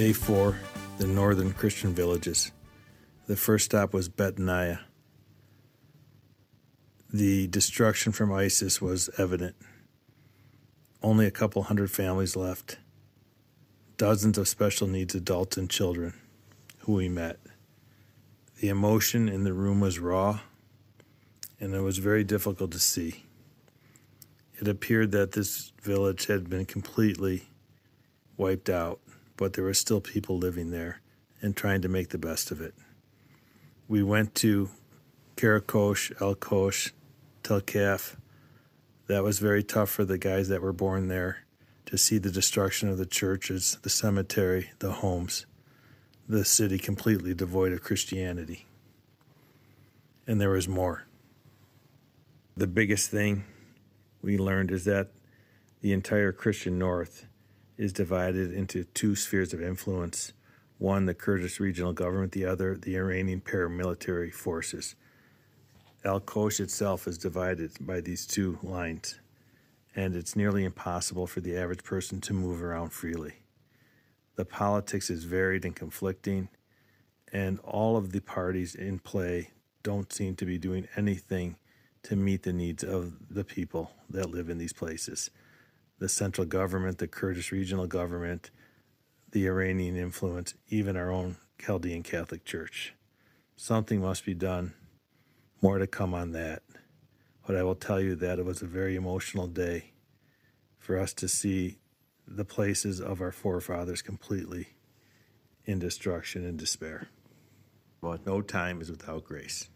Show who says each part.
Speaker 1: 4 the northern Christian villages. The first stop was Batnaya. The destruction from ISIS was evident. Only a couple hundred families left, dozens of special needs adults and children who we met. The emotion in the room was raw, and it was very difficult to see. It appeared that this village had been completely wiped out, but there were still people living there and trying to make the best of it. We went to Karakosh, El Kosh, Tel Kaf. That was very tough for the guys that were born there to see the destruction of the churches, the cemetery, the homes, the city completely devoid of Christianity. And there was more. The biggest thing we learned is that the entire Christian North is divided into two spheres of influence one, the Kurdish regional government, the other, the Iranian paramilitary forces. Al Kosh itself is divided by these two lines, and it's nearly impossible for the average person to move around freely. The politics is varied and conflicting, and all of the parties in play don't seem to be doing anything to meet the needs of the people that live in these places. The central government, the Kurdish regional government, the Iranian influence, even our own Chaldean Catholic Church. Something must be done. More to come on that. But I will tell you that it was a very emotional day for us to see the places of our forefathers completely in destruction and despair. But no time is without grace.